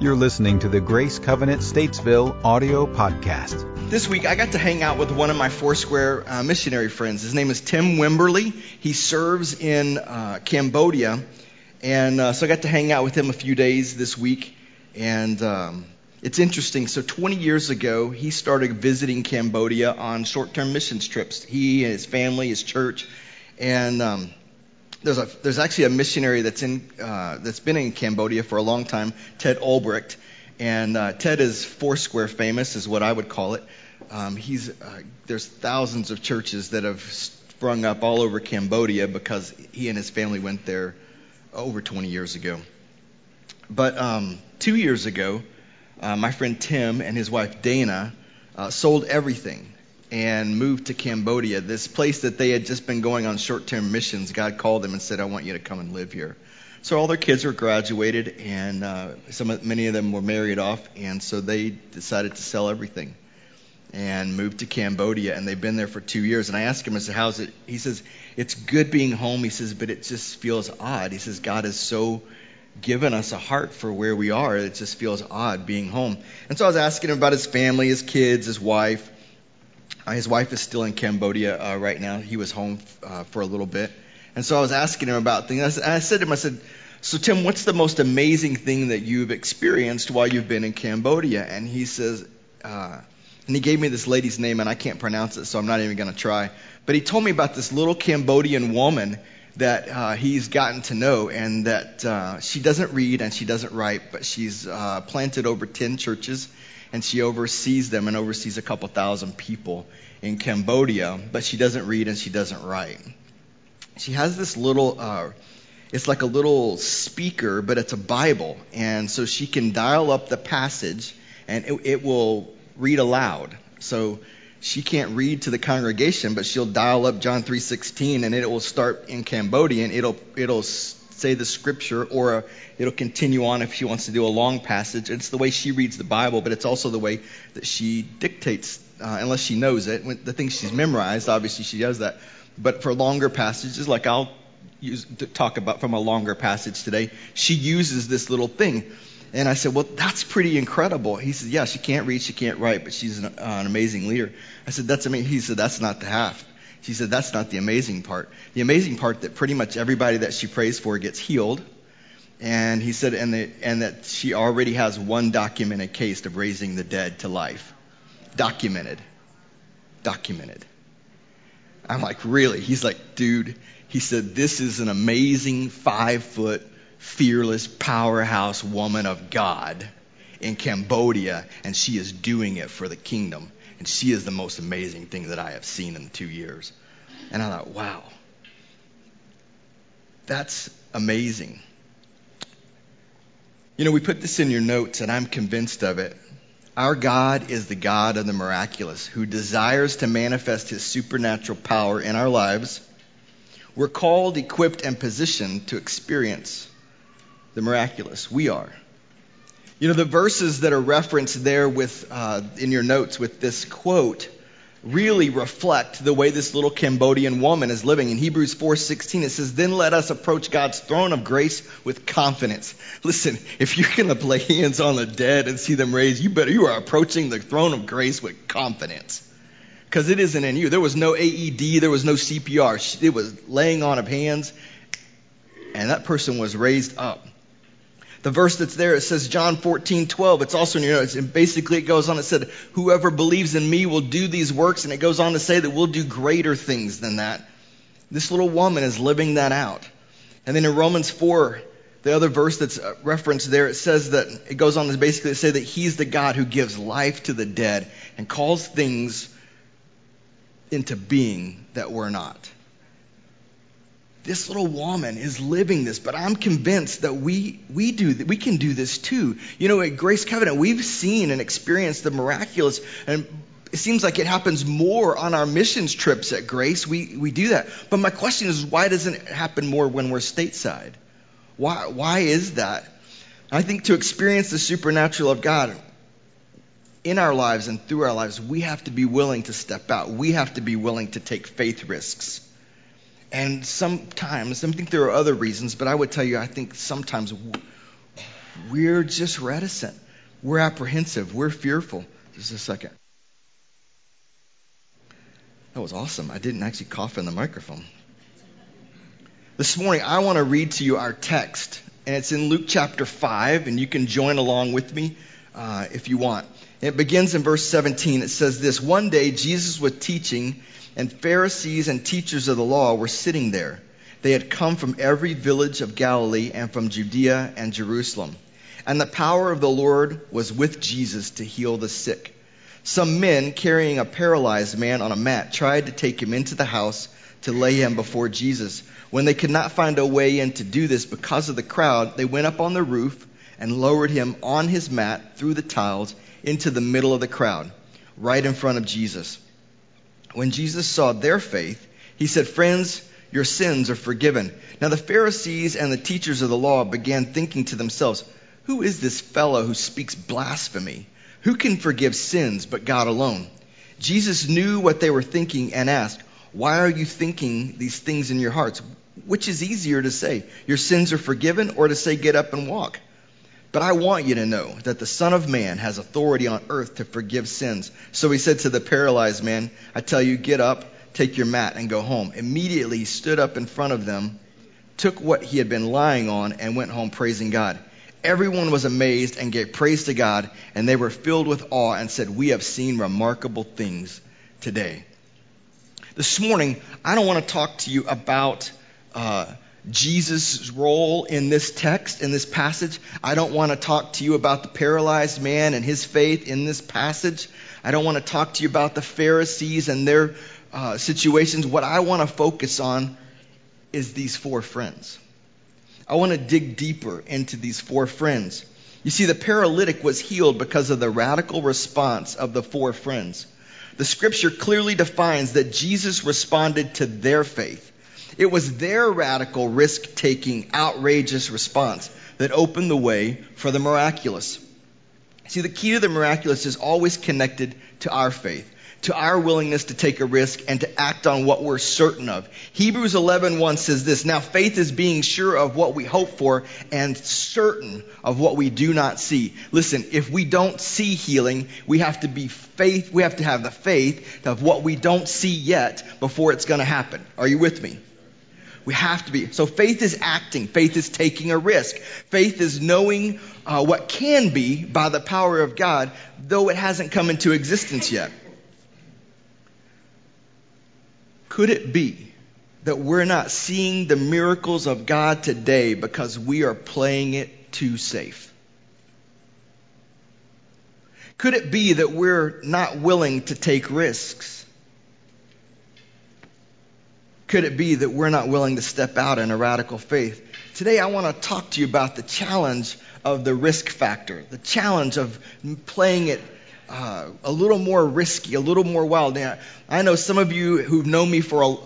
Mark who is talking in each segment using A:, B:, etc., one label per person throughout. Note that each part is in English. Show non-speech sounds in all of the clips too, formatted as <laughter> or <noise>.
A: You're listening to the Grace Covenant Statesville audio podcast.
B: This week, I got to hang out with one of my Foursquare uh, missionary friends. His name is Tim Wimberly. He serves in uh, Cambodia. And uh, so I got to hang out with him a few days this week. And um, it's interesting. So 20 years ago, he started visiting Cambodia on short term missions trips. He and his family, his church. And um, there's a there's actually a missionary that's in uh, that's been in Cambodia for a long time, Ted Olbricht, and uh, Ted is Foursquare famous, is what I would call it. Um, he's uh, there's thousands of churches that have sprung up all over Cambodia because he and his family went there over 20 years ago. But um, two years ago, uh, my friend Tim and his wife Dana uh, sold everything and moved to Cambodia, this place that they had just been going on short term missions. God called them and said, I want you to come and live here. So all their kids were graduated, and uh, some many of them were married off, and so they decided to sell everything and moved to Cambodia, and they've been there for two years. And I asked him, I said, "How's it?" He says, "It's good being home." He says, "But it just feels odd." He says, "God has so given us a heart for where we are. It just feels odd being home." And so I was asking him about his family, his kids, his wife, uh, his wife is still in Cambodia uh, right now. He was home uh, for a little bit. And so I was asking him about things. And I said to him, I said, So, Tim, what's the most amazing thing that you've experienced while you've been in Cambodia? And he says, uh, and he gave me this lady's name, and I can't pronounce it, so I'm not even going to try. But he told me about this little Cambodian woman that uh, he's gotten to know, and that uh, she doesn't read and she doesn't write, but she's uh, planted over 10 churches and she oversees them and oversees a couple thousand people in Cambodia, but she doesn't read and she doesn't write. She has this little, uh, it's like a little speaker, but it's a Bible, and so she can dial up the passage and it, it will read aloud. So she can't read to the congregation, but she'll dial up John 3:16 and it will start in Cambodian. It'll it'll say the scripture, or it'll continue on if she wants to do a long passage. It's the way she reads the Bible, but it's also the way that she dictates, uh, unless she knows it. When the things she's memorized, obviously she does that. But for longer passages, like I'll use, talk about from a longer passage today, she uses this little thing. And I said, Well, that's pretty incredible. He said, Yeah, she can't read, she can't write, but she's an, uh, an amazing leader. I said, That's amazing. He said, That's not the half. She said, That's not the amazing part. The amazing part that pretty much everybody that she prays for gets healed. And he said, and, the, and that she already has one documented case of raising the dead to life. Documented. Documented. I'm like, really? He's like, dude, he said, this is an amazing five foot, fearless, powerhouse woman of God in Cambodia, and she is doing it for the kingdom. And she is the most amazing thing that I have seen in two years. And I thought, wow, that's amazing. You know, we put this in your notes, and I'm convinced of it. Our God is the God of the miraculous who desires to manifest his supernatural power in our lives. We're called, equipped, and positioned to experience the miraculous. We are. You know, the verses that are referenced there with, uh, in your notes with this quote really reflect the way this little Cambodian woman is living. In Hebrews 4:16 it says, "Then let us approach God's throne of grace with confidence." Listen, if you're going to lay hands on the dead and see them raised, you better you are approaching the throne of grace with confidence. Cuz it isn't in you. There was no AED, there was no CPR. It was laying on of hands and that person was raised up. The verse that's there, it says John 14, 12. It's also in your notes. And basically it goes on, it said, whoever believes in me will do these works. And it goes on to say that we'll do greater things than that. This little woman is living that out. And then in Romans 4, the other verse that's uh, referenced there, it says that, it goes on to basically say that he's the God who gives life to the dead and calls things into being that were not this little woman is living this, but I'm convinced that we, we do, we can do this too. You know, at Grace Covenant, we've seen and experienced the miraculous, and it seems like it happens more on our missions trips at Grace. We, we do that. But my question is, why doesn't it happen more when we're stateside? Why, why is that? I think to experience the supernatural of God in our lives and through our lives, we have to be willing to step out. We have to be willing to take faith risks. And sometimes, I think there are other reasons, but I would tell you, I think sometimes we're just reticent. We're apprehensive. We're fearful. Just a second. That was awesome. I didn't actually cough in the microphone. This morning, I want to read to you our text, and it's in Luke chapter 5, and you can join along with me uh, if you want. It begins in verse 17. It says this One day, Jesus was teaching, and Pharisees and teachers of the law were sitting there. They had come from every village of Galilee and from Judea and Jerusalem. And the power of the Lord was with Jesus to heal the sick. Some men carrying a paralyzed man on a mat tried to take him into the house to lay him before Jesus. When they could not find a way in to do this because of the crowd, they went up on the roof and lowered him on his mat through the tiles into the middle of the crowd, right in front of Jesus. When Jesus saw their faith, he said, Friends, your sins are forgiven. Now the Pharisees and the teachers of the law began thinking to themselves, Who is this fellow who speaks blasphemy? Who can forgive sins but God alone? Jesus knew what they were thinking and asked, Why are you thinking these things in your hearts? Which is easier to say, Your sins are forgiven, or to say, Get up and walk? But I want you to know that the Son of Man has authority on earth to forgive sins. So he said to the paralyzed man, I tell you, get up Take your mat and go home. Immediately he stood up in front of them, took what he had been lying on, and went home praising God. Everyone was amazed and gave praise to God, and they were filled with awe and said, We have seen remarkable things today. This morning, I don't want to talk to you about uh, Jesus' role in this text, in this passage. I don't want to talk to you about the paralyzed man and his faith in this passage. I don't want to talk to you about the Pharisees and their uh, situations, what I want to focus on is these four friends. I want to dig deeper into these four friends. You see, the paralytic was healed because of the radical response of the four friends. The scripture clearly defines that Jesus responded to their faith. It was their radical, risk taking, outrageous response that opened the way for the miraculous. See, the key to the miraculous is always connected to our faith to our willingness to take a risk and to act on what we're certain of. Hebrews 11:1 says this, "Now faith is being sure of what we hope for and certain of what we do not see." Listen, if we don't see healing, we have to be faith, we have to have the faith of what we don't see yet before it's going to happen. Are you with me? We have to be. So faith is acting. Faith is taking a risk. Faith is knowing uh, what can be by the power of God, though it hasn't come into existence yet. Could it be that we're not seeing the miracles of God today because we are playing it too safe? Could it be that we're not willing to take risks? Could it be that we're not willing to step out in a radical faith? Today, I want to talk to you about the challenge of the risk factor, the challenge of playing it uh, a little more risky, a little more wild. Now, I know some of you who've known me for a,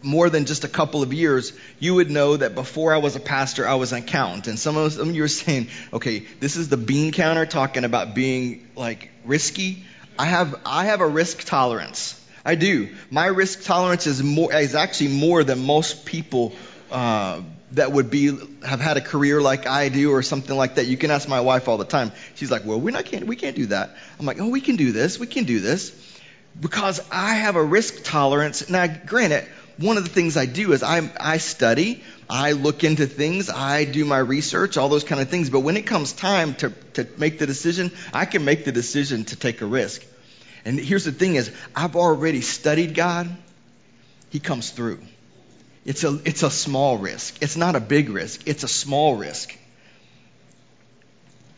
B: more than just a couple of years, you would know that before I was a pastor, I was an accountant. And some of, some of you are saying, okay, this is the bean counter talking about being like risky. I have, I have a risk tolerance. I do. My risk tolerance is more, is actually more than most people, uh, that would be have had a career like I do or something like that. You can ask my wife all the time. She's like, "Well, we not can't we can't do that." I'm like, "Oh, we can do this. We can do this." Because I have a risk tolerance. Now, granted, one of the things I do is I I study, I look into things, I do my research, all those kind of things. But when it comes time to to make the decision, I can make the decision to take a risk. And here's the thing is, I've already studied God. He comes through. It's a, it's a small risk. It's not a big risk. It's a small risk.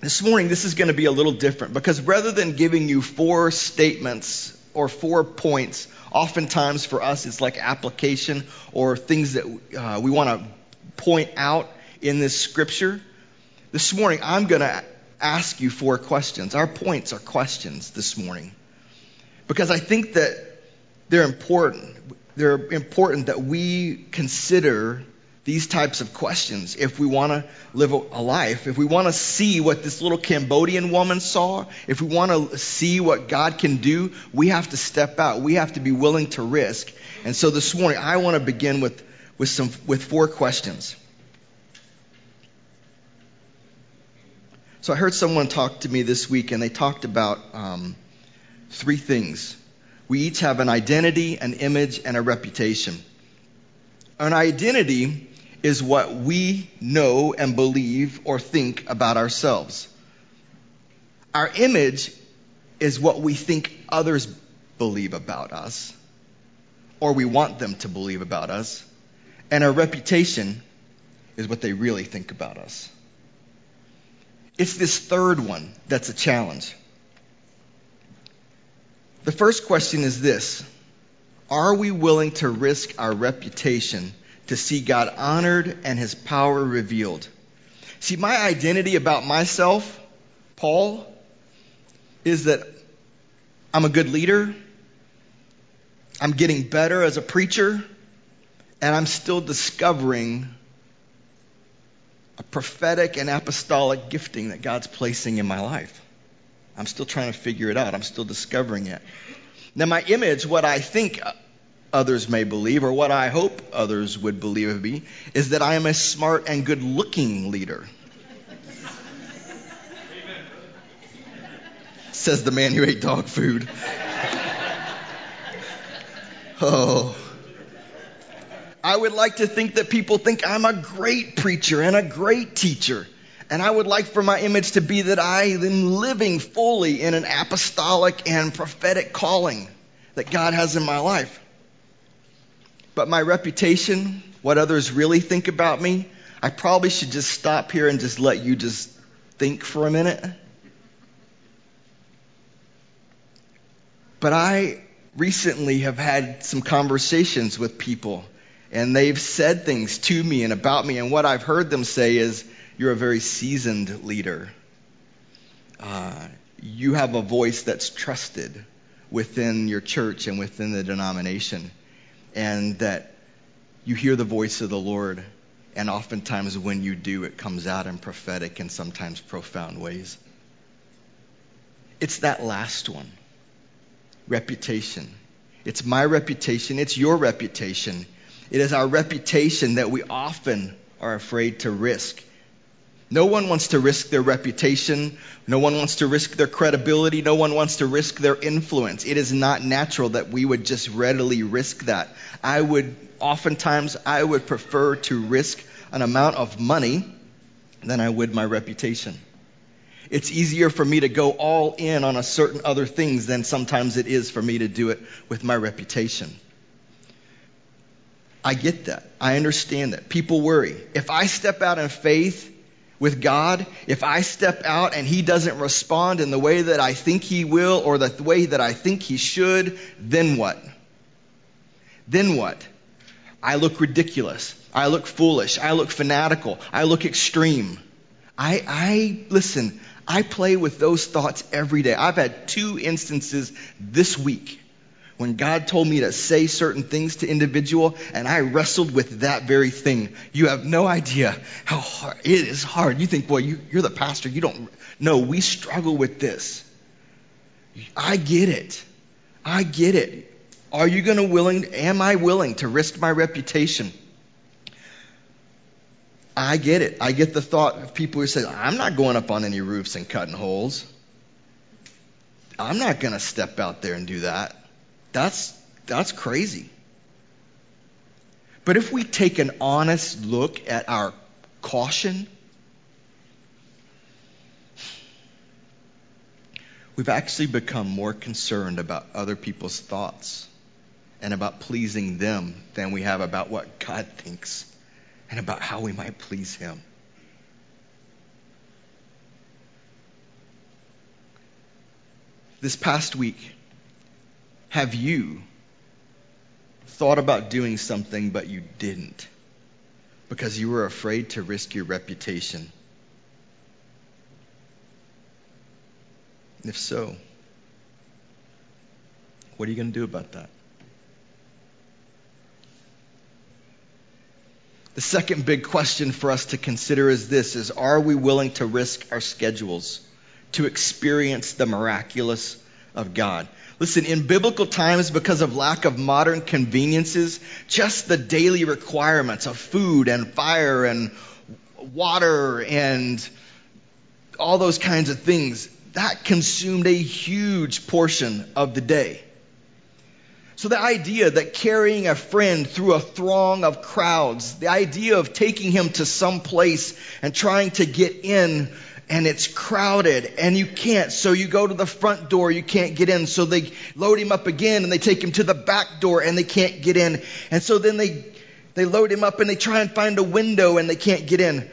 B: This morning, this is going to be a little different because rather than giving you four statements or four points, oftentimes for us it's like application or things that uh, we want to point out in this scripture. This morning, I'm going to ask you four questions. Our points are questions this morning because I think that they're important they're important that we consider these types of questions if we want to live a life, if we want to see what this little Cambodian woman saw, if we want to see what God can do, we have to step out. We have to be willing to risk. And so this morning, I want to begin with, with some, with four questions. So I heard someone talk to me this week, and they talked about um, three things. We each have an identity, an image, and a reputation. An identity is what we know and believe or think about ourselves. Our image is what we think others believe about us, or we want them to believe about us. And our reputation is what they really think about us. It's this third one that's a challenge. The first question is this Are we willing to risk our reputation to see God honored and his power revealed? See, my identity about myself, Paul, is that I'm a good leader, I'm getting better as a preacher, and I'm still discovering a prophetic and apostolic gifting that God's placing in my life. I'm still trying to figure it out. I'm still discovering it. Now, my image, what I think others may believe, or what I hope others would believe of me, is that I am a smart and good looking leader. Says the man who ate dog food. <laughs> oh. I would like to think that people think I'm a great preacher and a great teacher. And I would like for my image to be that I am living fully in an apostolic and prophetic calling that God has in my life. But my reputation, what others really think about me, I probably should just stop here and just let you just think for a minute. But I recently have had some conversations with people and they've said things to me and about me, and what I've heard them say is, You're a very seasoned leader. Uh, you have a voice that's trusted within your church and within the denomination, and that you hear the voice of the Lord, and oftentimes when you do, it comes out in prophetic and sometimes profound ways. It's that last one reputation. It's my reputation, it's your reputation. It is our reputation that we often are afraid to risk. No one wants to risk their reputation. No one wants to risk their credibility. No one wants to risk their influence. It is not natural that we would just readily risk that. I would, oftentimes, I would prefer to risk an amount of money than I would my reputation. It's easier for me to go all in on a certain other things than sometimes it is for me to do it with my reputation. I get that. I understand that. People worry. If I step out in faith with God, if I step out and He doesn't respond in the way that I think He will or the way that I think He should, then what? Then what? I look ridiculous. I look foolish. I look fanatical. I look extreme. I, I, listen, I play with those thoughts every day. I've had two instances this week when God told me to say certain things to individual and I wrestled with that very thing. You have no idea how hard it is hard. You think, well, you, you're the pastor. You don't. No, we struggle with this. I get it. I get it. Are you going to willing, am I willing to risk my reputation? I get it. I get the thought of people who say, I'm not going up on any roofs and cutting holes. I'm not going to step out there and do that. That's, that's crazy. But if we take an honest look at our caution, we've actually become more concerned about other people's thoughts and about pleasing them than we have about what God thinks and about how we might please Him. This past week, have you thought about doing something but you didn't because you were afraid to risk your reputation? if so, what are you going to do about that? The second big question for us to consider is this is are we willing to risk our schedules to experience the miraculous of God? Listen, in biblical times, because of lack of modern conveniences, just the daily requirements of food and fire and water and all those kinds of things, that consumed a huge portion of the day. So the idea that carrying a friend through a throng of crowds, the idea of taking him to some place and trying to get in and it's crowded and you can't. So you go to the front door, you can't get in. So they load him up again and they take him to the back door and they can't get in. And so then they, they load him up and they try and find a window and they can't get in.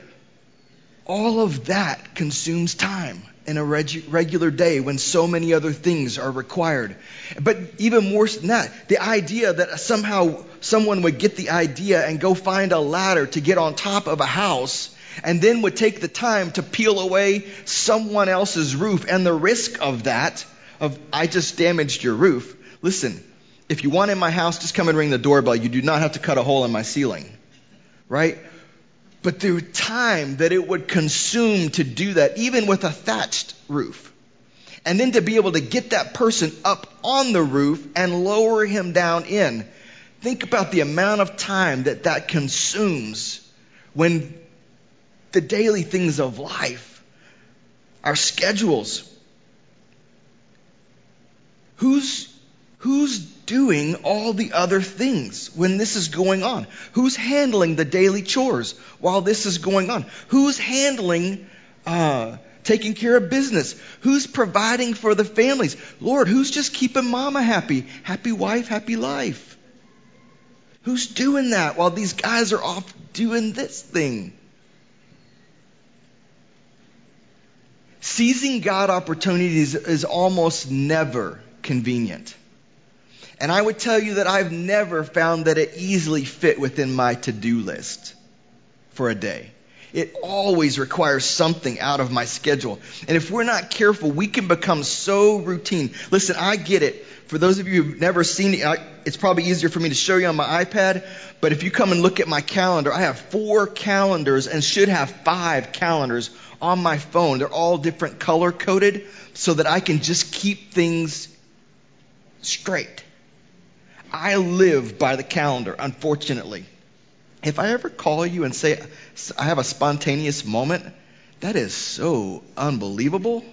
B: All of that consumes time in a reg- regular day when so many other things are required. But even more than that, the idea that somehow someone would get the idea and go find a ladder to get on top of a house and then would take the time to peel away someone else's roof and the risk of that, of I just damaged your roof. Listen, if you want in my house, just come and ring the doorbell. You do not have to cut a hole in my ceiling. Right? But the time that it would consume to do that, even with a thatched roof. And then to be able to get that person up on the roof and lower him down in. Think about the amount of time that that consumes when the daily things of life, our schedules. Who's, who's doing all the other things when this is going on? Who's handling the daily chores while this is going on? Who's handling, uh, taking care of business? Who's providing for the families? Lord, who's just keeping mama happy? Happy wife, happy life. Who's doing that while these guys are off doing this thing? Seizing God opportunities is almost never convenient. And I would tell you that I've never found that it easily fit within my to-do list for a day. It always requires something out of my schedule. And if we're not careful, we can become so routine. Listen, I get it. For those of you who've never seen it, it's probably easier for me to show you on my iPad. But if you come and look at my calendar, I have four calendars and should have five calendars on my phone. They're all different color coded so that I can just keep things straight. I live by the calendar, unfortunately. If I ever call you and say I have a spontaneous moment, that is so unbelievable.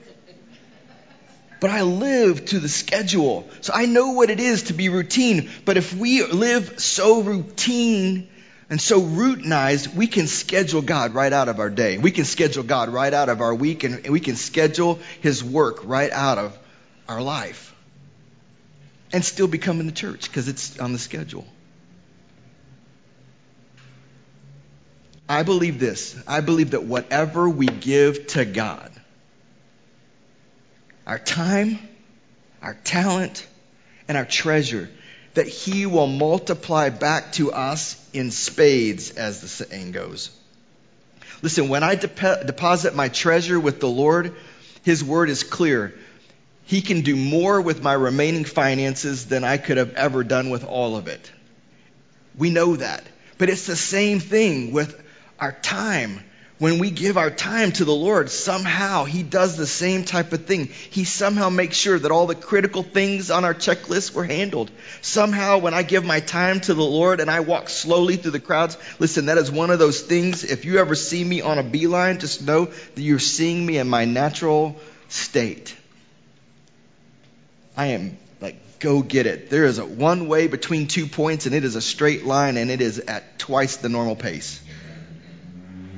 B: But I live to the schedule. So I know what it is to be routine. But if we live so routine and so routinized, we can schedule God right out of our day. We can schedule God right out of our week, and we can schedule His work right out of our life. And still be coming to church because it's on the schedule. I believe this. I believe that whatever we give to God, our time, our talent, and our treasure, that he will multiply back to us in spades, as the saying goes. Listen, when I de- deposit my treasure with the Lord, his word is clear. He can do more with my remaining finances than I could have ever done with all of it. We know that. But it's the same thing with our time when we give our time to the Lord, somehow He does the same type of thing. He somehow makes sure that all the critical things on our checklist were handled. Somehow, when I give my time to the Lord and I walk slowly through the crowds, listen, that is one of those things. If you ever see me on a beeline, just know that you're seeing me in my natural state. I am like, go get it. There is a one way between two points and it is a straight line and it is at twice the normal pace.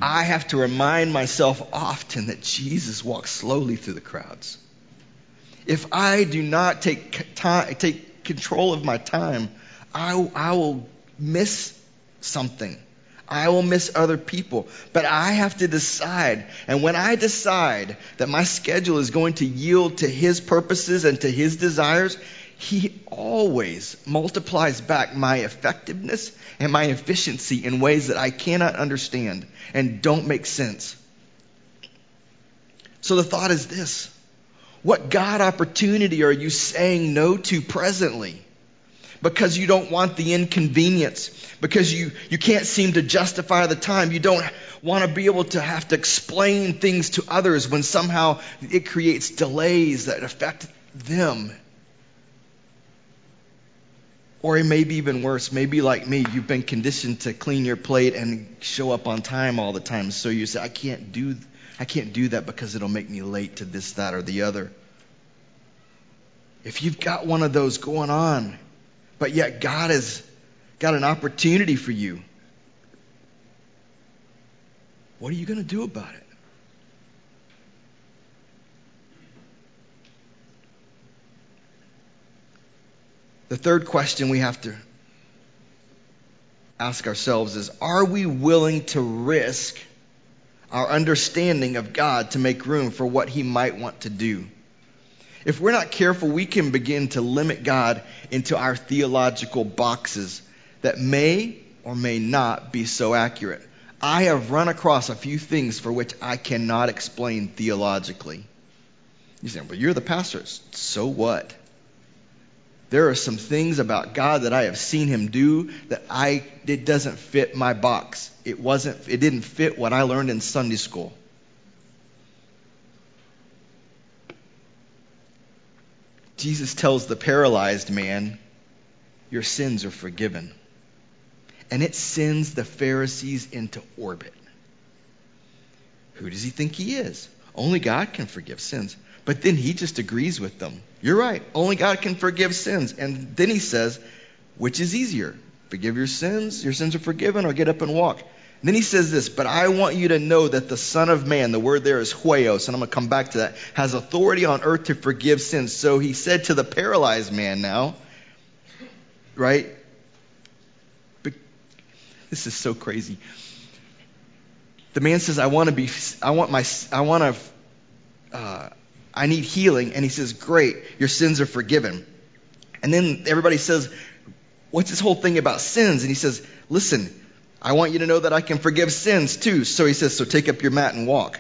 B: I have to remind myself often that Jesus walks slowly through the crowds. If I do not take time, take control of my time, I, I will miss something. I will miss other people. But I have to decide. And when I decide that my schedule is going to yield to His purposes and to His desires, he always multiplies back my effectiveness and my efficiency in ways that I cannot understand and don't make sense. So the thought is this What God opportunity are you saying no to presently? Because you don't want the inconvenience, because you, you can't seem to justify the time. You don't want to be able to have to explain things to others when somehow it creates delays that affect them or it may be even worse. Maybe like me, you've been conditioned to clean your plate and show up on time all the time. So you say, I can't do I can't do that because it'll make me late to this, that, or the other. If you've got one of those going on, but yet God has got an opportunity for you, what are you going to do about it? The third question we have to ask ourselves is Are we willing to risk our understanding of God to make room for what He might want to do? If we're not careful, we can begin to limit God into our theological boxes that may or may not be so accurate. I have run across a few things for which I cannot explain theologically. You say, well, you're the pastor. So what? There are some things about God that I have seen him do that I it doesn't fit my box. It wasn't it didn't fit what I learned in Sunday school. Jesus tells the paralyzed man, Your sins are forgiven. And it sends the Pharisees into orbit. Who does he think he is? Only God can forgive sins. But then he just agrees with them. You're right. Only God can forgive sins. And then he says, which is easier? Forgive your sins, your sins are forgiven, or get up and walk. Then he says this, but I want you to know that the Son of Man, the word there is huios, and I'm going to come back to that, has authority on earth to forgive sins. So he said to the paralyzed man now, right? This is so crazy. The man says, I want to be, I want my, I want to, uh, I need healing. And he says, Great, your sins are forgiven. And then everybody says, What's this whole thing about sins? And he says, Listen, I want you to know that I can forgive sins too. So he says, So take up your mat and walk.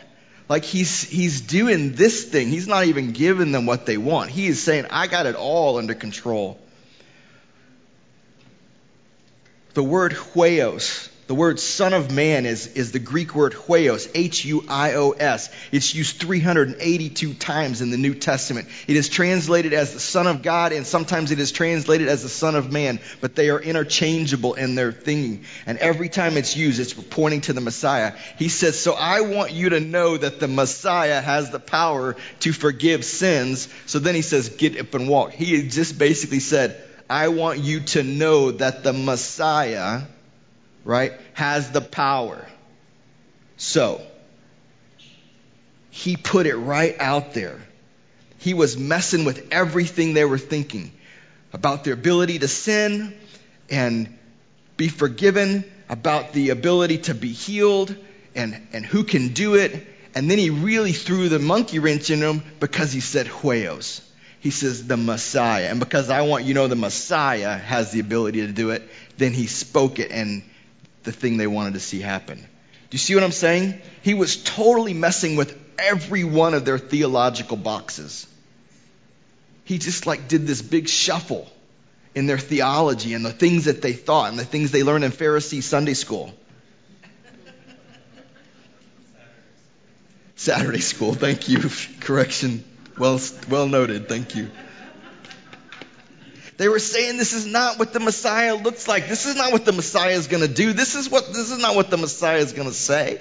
B: Like he's, he's doing this thing. He's not even giving them what they want. He is saying, I got it all under control. The word huios the word Son of Man is, is the Greek word huios, H U I O S. It's used 382 times in the New Testament. It is translated as the Son of God, and sometimes it is translated as the Son of Man, but they are interchangeable in their thinking. And every time it's used, it's pointing to the Messiah. He says, So I want you to know that the Messiah has the power to forgive sins. So then he says, Get up and walk. He just basically said, I want you to know that the Messiah right, has the power. So, he put it right out there. He was messing with everything they were thinking about their ability to sin and be forgiven, about the ability to be healed and, and who can do it. And then he really threw the monkey wrench in them because he said huios. He says the Messiah. And because I want you to know the Messiah has the ability to do it, then he spoke it and the thing they wanted to see happen. Do you see what I'm saying? He was totally messing with every one of their theological boxes. He just like did this big shuffle in their theology and the things that they thought and the things they learned in Pharisee Sunday school. Saturday school, thank you. <laughs> Correction. Well, well noted, thank you. They were saying this is not what the Messiah looks like. This is not what the Messiah is going to do. This is what this is not what the Messiah is going to say.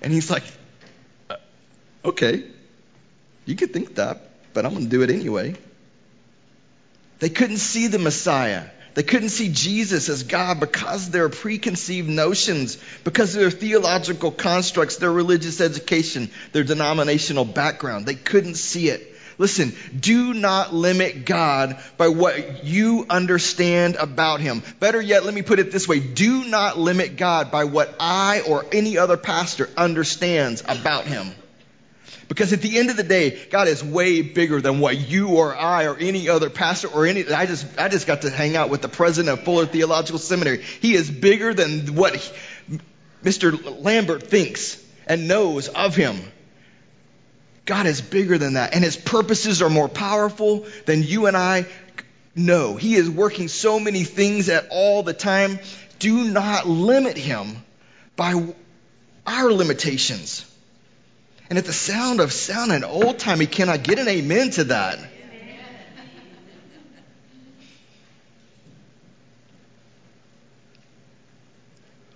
B: And he's like, uh, "Okay. You could think that, but I'm going to do it anyway." They couldn't see the Messiah. They couldn't see Jesus as God because their preconceived notions, because of their theological constructs, their religious education, their denominational background. They couldn't see it. Listen, do not limit God by what you understand about Him. Better yet, let me put it this way do not limit God by what I or any other pastor understands about Him. Because at the end of the day, God is way bigger than what you or I or any other pastor or any. I just I just got to hang out with the president of Fuller Theological Seminary. He is bigger than what Mr. Labberton thinks and knows of him. God is bigger than that, and His purposes are more powerful than you and I know. He is working so many things at all the time. Do not limit Him by our limitations. And at the sound of sound and old time, he cannot get an amen to that.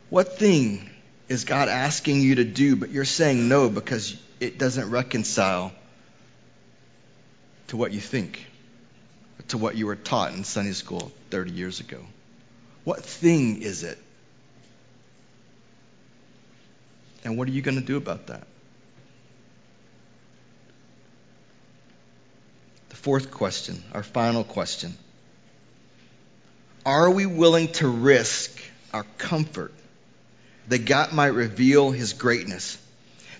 B: What thing is God asking you to do, but you're saying no because it doesn't reconcile to what you think, to what you were taught in Sunday school 30 years ago? What thing is it? And what are you going to do about that? The fourth question, our final question. Are we willing to risk our comfort that God might reveal his greatness?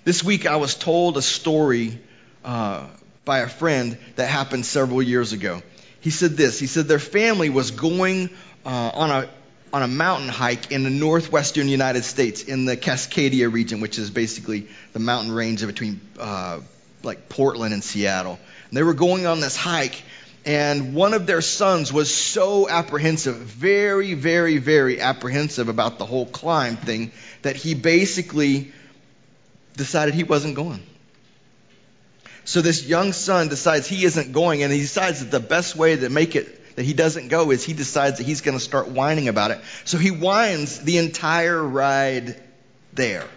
B: This week I was told a story uh, by a friend that happened several years ago. He said this. He said their family was going uh, on a on a mountain hike in the northwestern United States in the Cascadia region, which is basically the mountain range between uh, like Portland and Seattle. And they were going on this hike, and one of their sons was so apprehensive, very, very, very apprehensive about the whole climb thing, that he basically decided he wasn't going. So this young son decides he isn't going, and he decides that the best way to make it that he doesn't go is he decides that he's going to start whining about it. So he whines the entire ride there.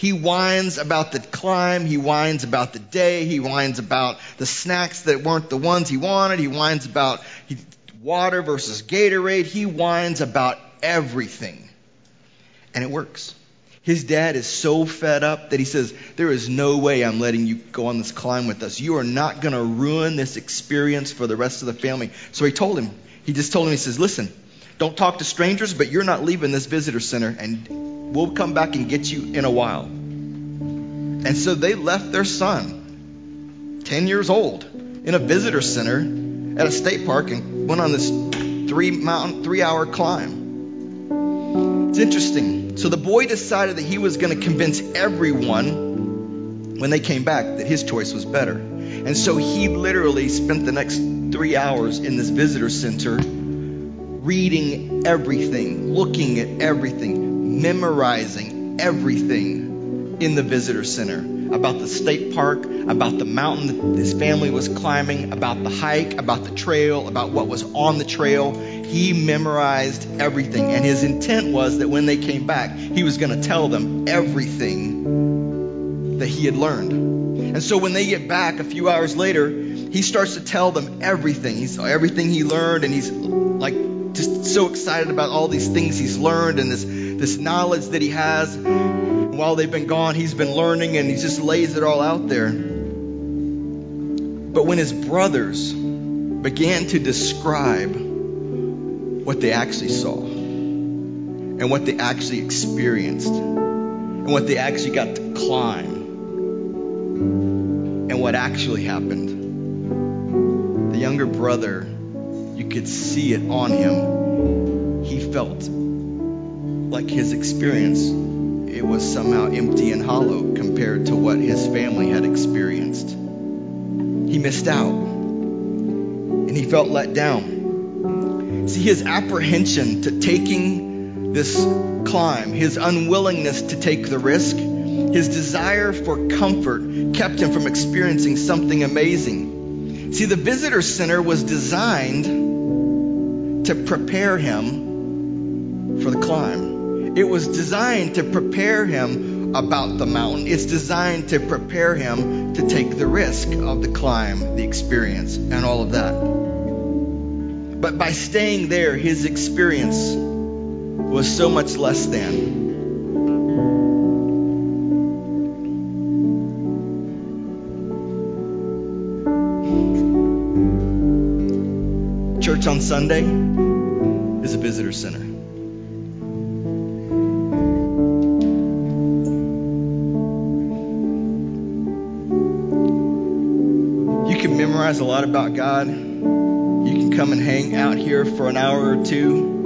B: He whines about the climb. He whines about the day. He whines about the snacks that weren't the ones he wanted. He whines about water versus Gatorade. He whines about everything. And it works. His dad is so fed up that he says, There is no way I'm letting you go on this climb with us. You are not going to ruin this experience for the rest of the family. So he told him, he just told him, he says, Listen, don't talk to strangers, but you're not leaving this visitor center, and we'll come back and get you in a while. And so they left their son, 10 years old, in a visitor center at a state park and went on this three mountain, three hour climb. It's interesting. So the boy decided that he was going to convince everyone when they came back that his choice was better. And so he literally spent the next three hours in this visitor center reading everything, looking at everything, memorizing everything in the visitor center about the state park, about the mountain that his family was climbing, about the hike, about the trail, about what was on the trail. He memorized everything. And his intent was that when they came back, he was going to tell them everything that he had learned. And so when they get back a few hours later, he starts to tell them everything. He's everything he learned, and he's like just so excited about all these things he's learned and this this knowledge that he has. while they've been gone, he's been learning, and he just lays it all out there. But when his brothers began to describe what they actually saw and what they actually experienced and what they actually got to climb and what actually happened. The younger brother, you could see it on him. He felt like his experience it was somehow empty and hollow compared to what his family had experienced. He missed out and he felt let down. See, his apprehension to taking this climb, his unwillingness to take the risk, his desire for comfort kept him from experiencing something amazing. See, the visitor center was designed to prepare him for the climb. It was designed to prepare him about the mountain. It's designed to prepare him to take the risk of the climb, the experience, and all of that. But by staying there, his experience was so much less than. Church on Sunday is a visitor center. You can memorize a lot about God You can come and hang out here for an hour or two.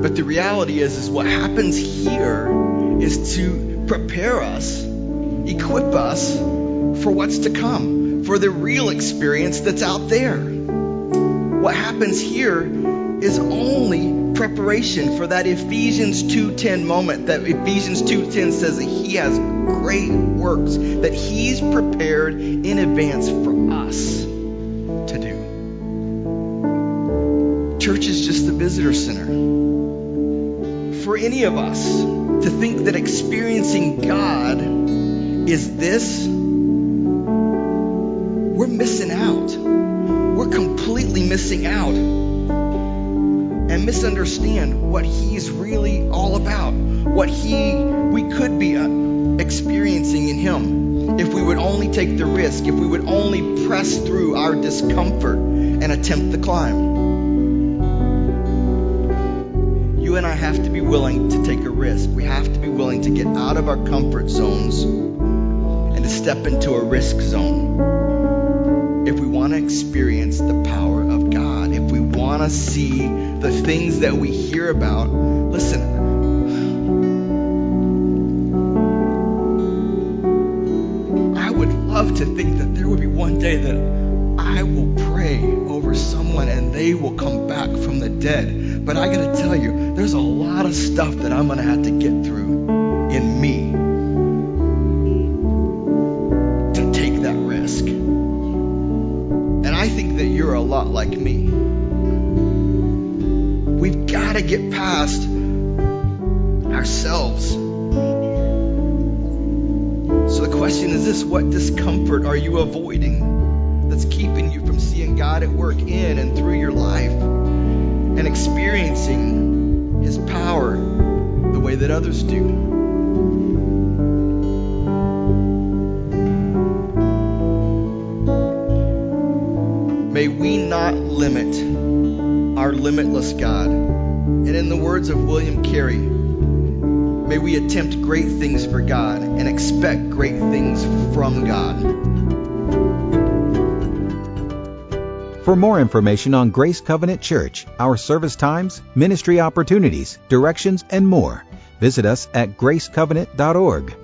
B: But the reality is, is what happens here is to prepare us, equip us for what's to come, for the real experience that's out there. What happens here is only preparation for that Ephesians 2:10 moment that Ephesians 2:10 says that he has great works that he's prepared in advance for us. To do. Church is just the visitor center for any of us to think that experiencing God is this, we're missing out. Missing out and misunderstand what He's really all about, what He we could be uh, experiencing in Him if we would only take the risk, if we would only press through our discomfort and attempt the climb. You and I have to be willing to take a risk. We have to be willing to get out of our comfort zones and to step into a risk zone if we want to experience the power of God, if we want to see the things that we hear about. Listen, I would love to think that there would be one day that I will pray over someone and they will come back from the dead. But I got to tell you, there's a lot of stuff that I'm going to have to get through got to get past ourselves. So the question is this what discomfort are you avoiding that's keeping you from seeing God at work in and through your life and experiencing His power the way that others do? May we not limit our limitless God. And in the words of William Carey, may we attempt great things for God and expect great things from God.
A: For more information on Grace Covenant Church, our service times, ministry opportunities, directions, and more, visit us at gracecovenant.org.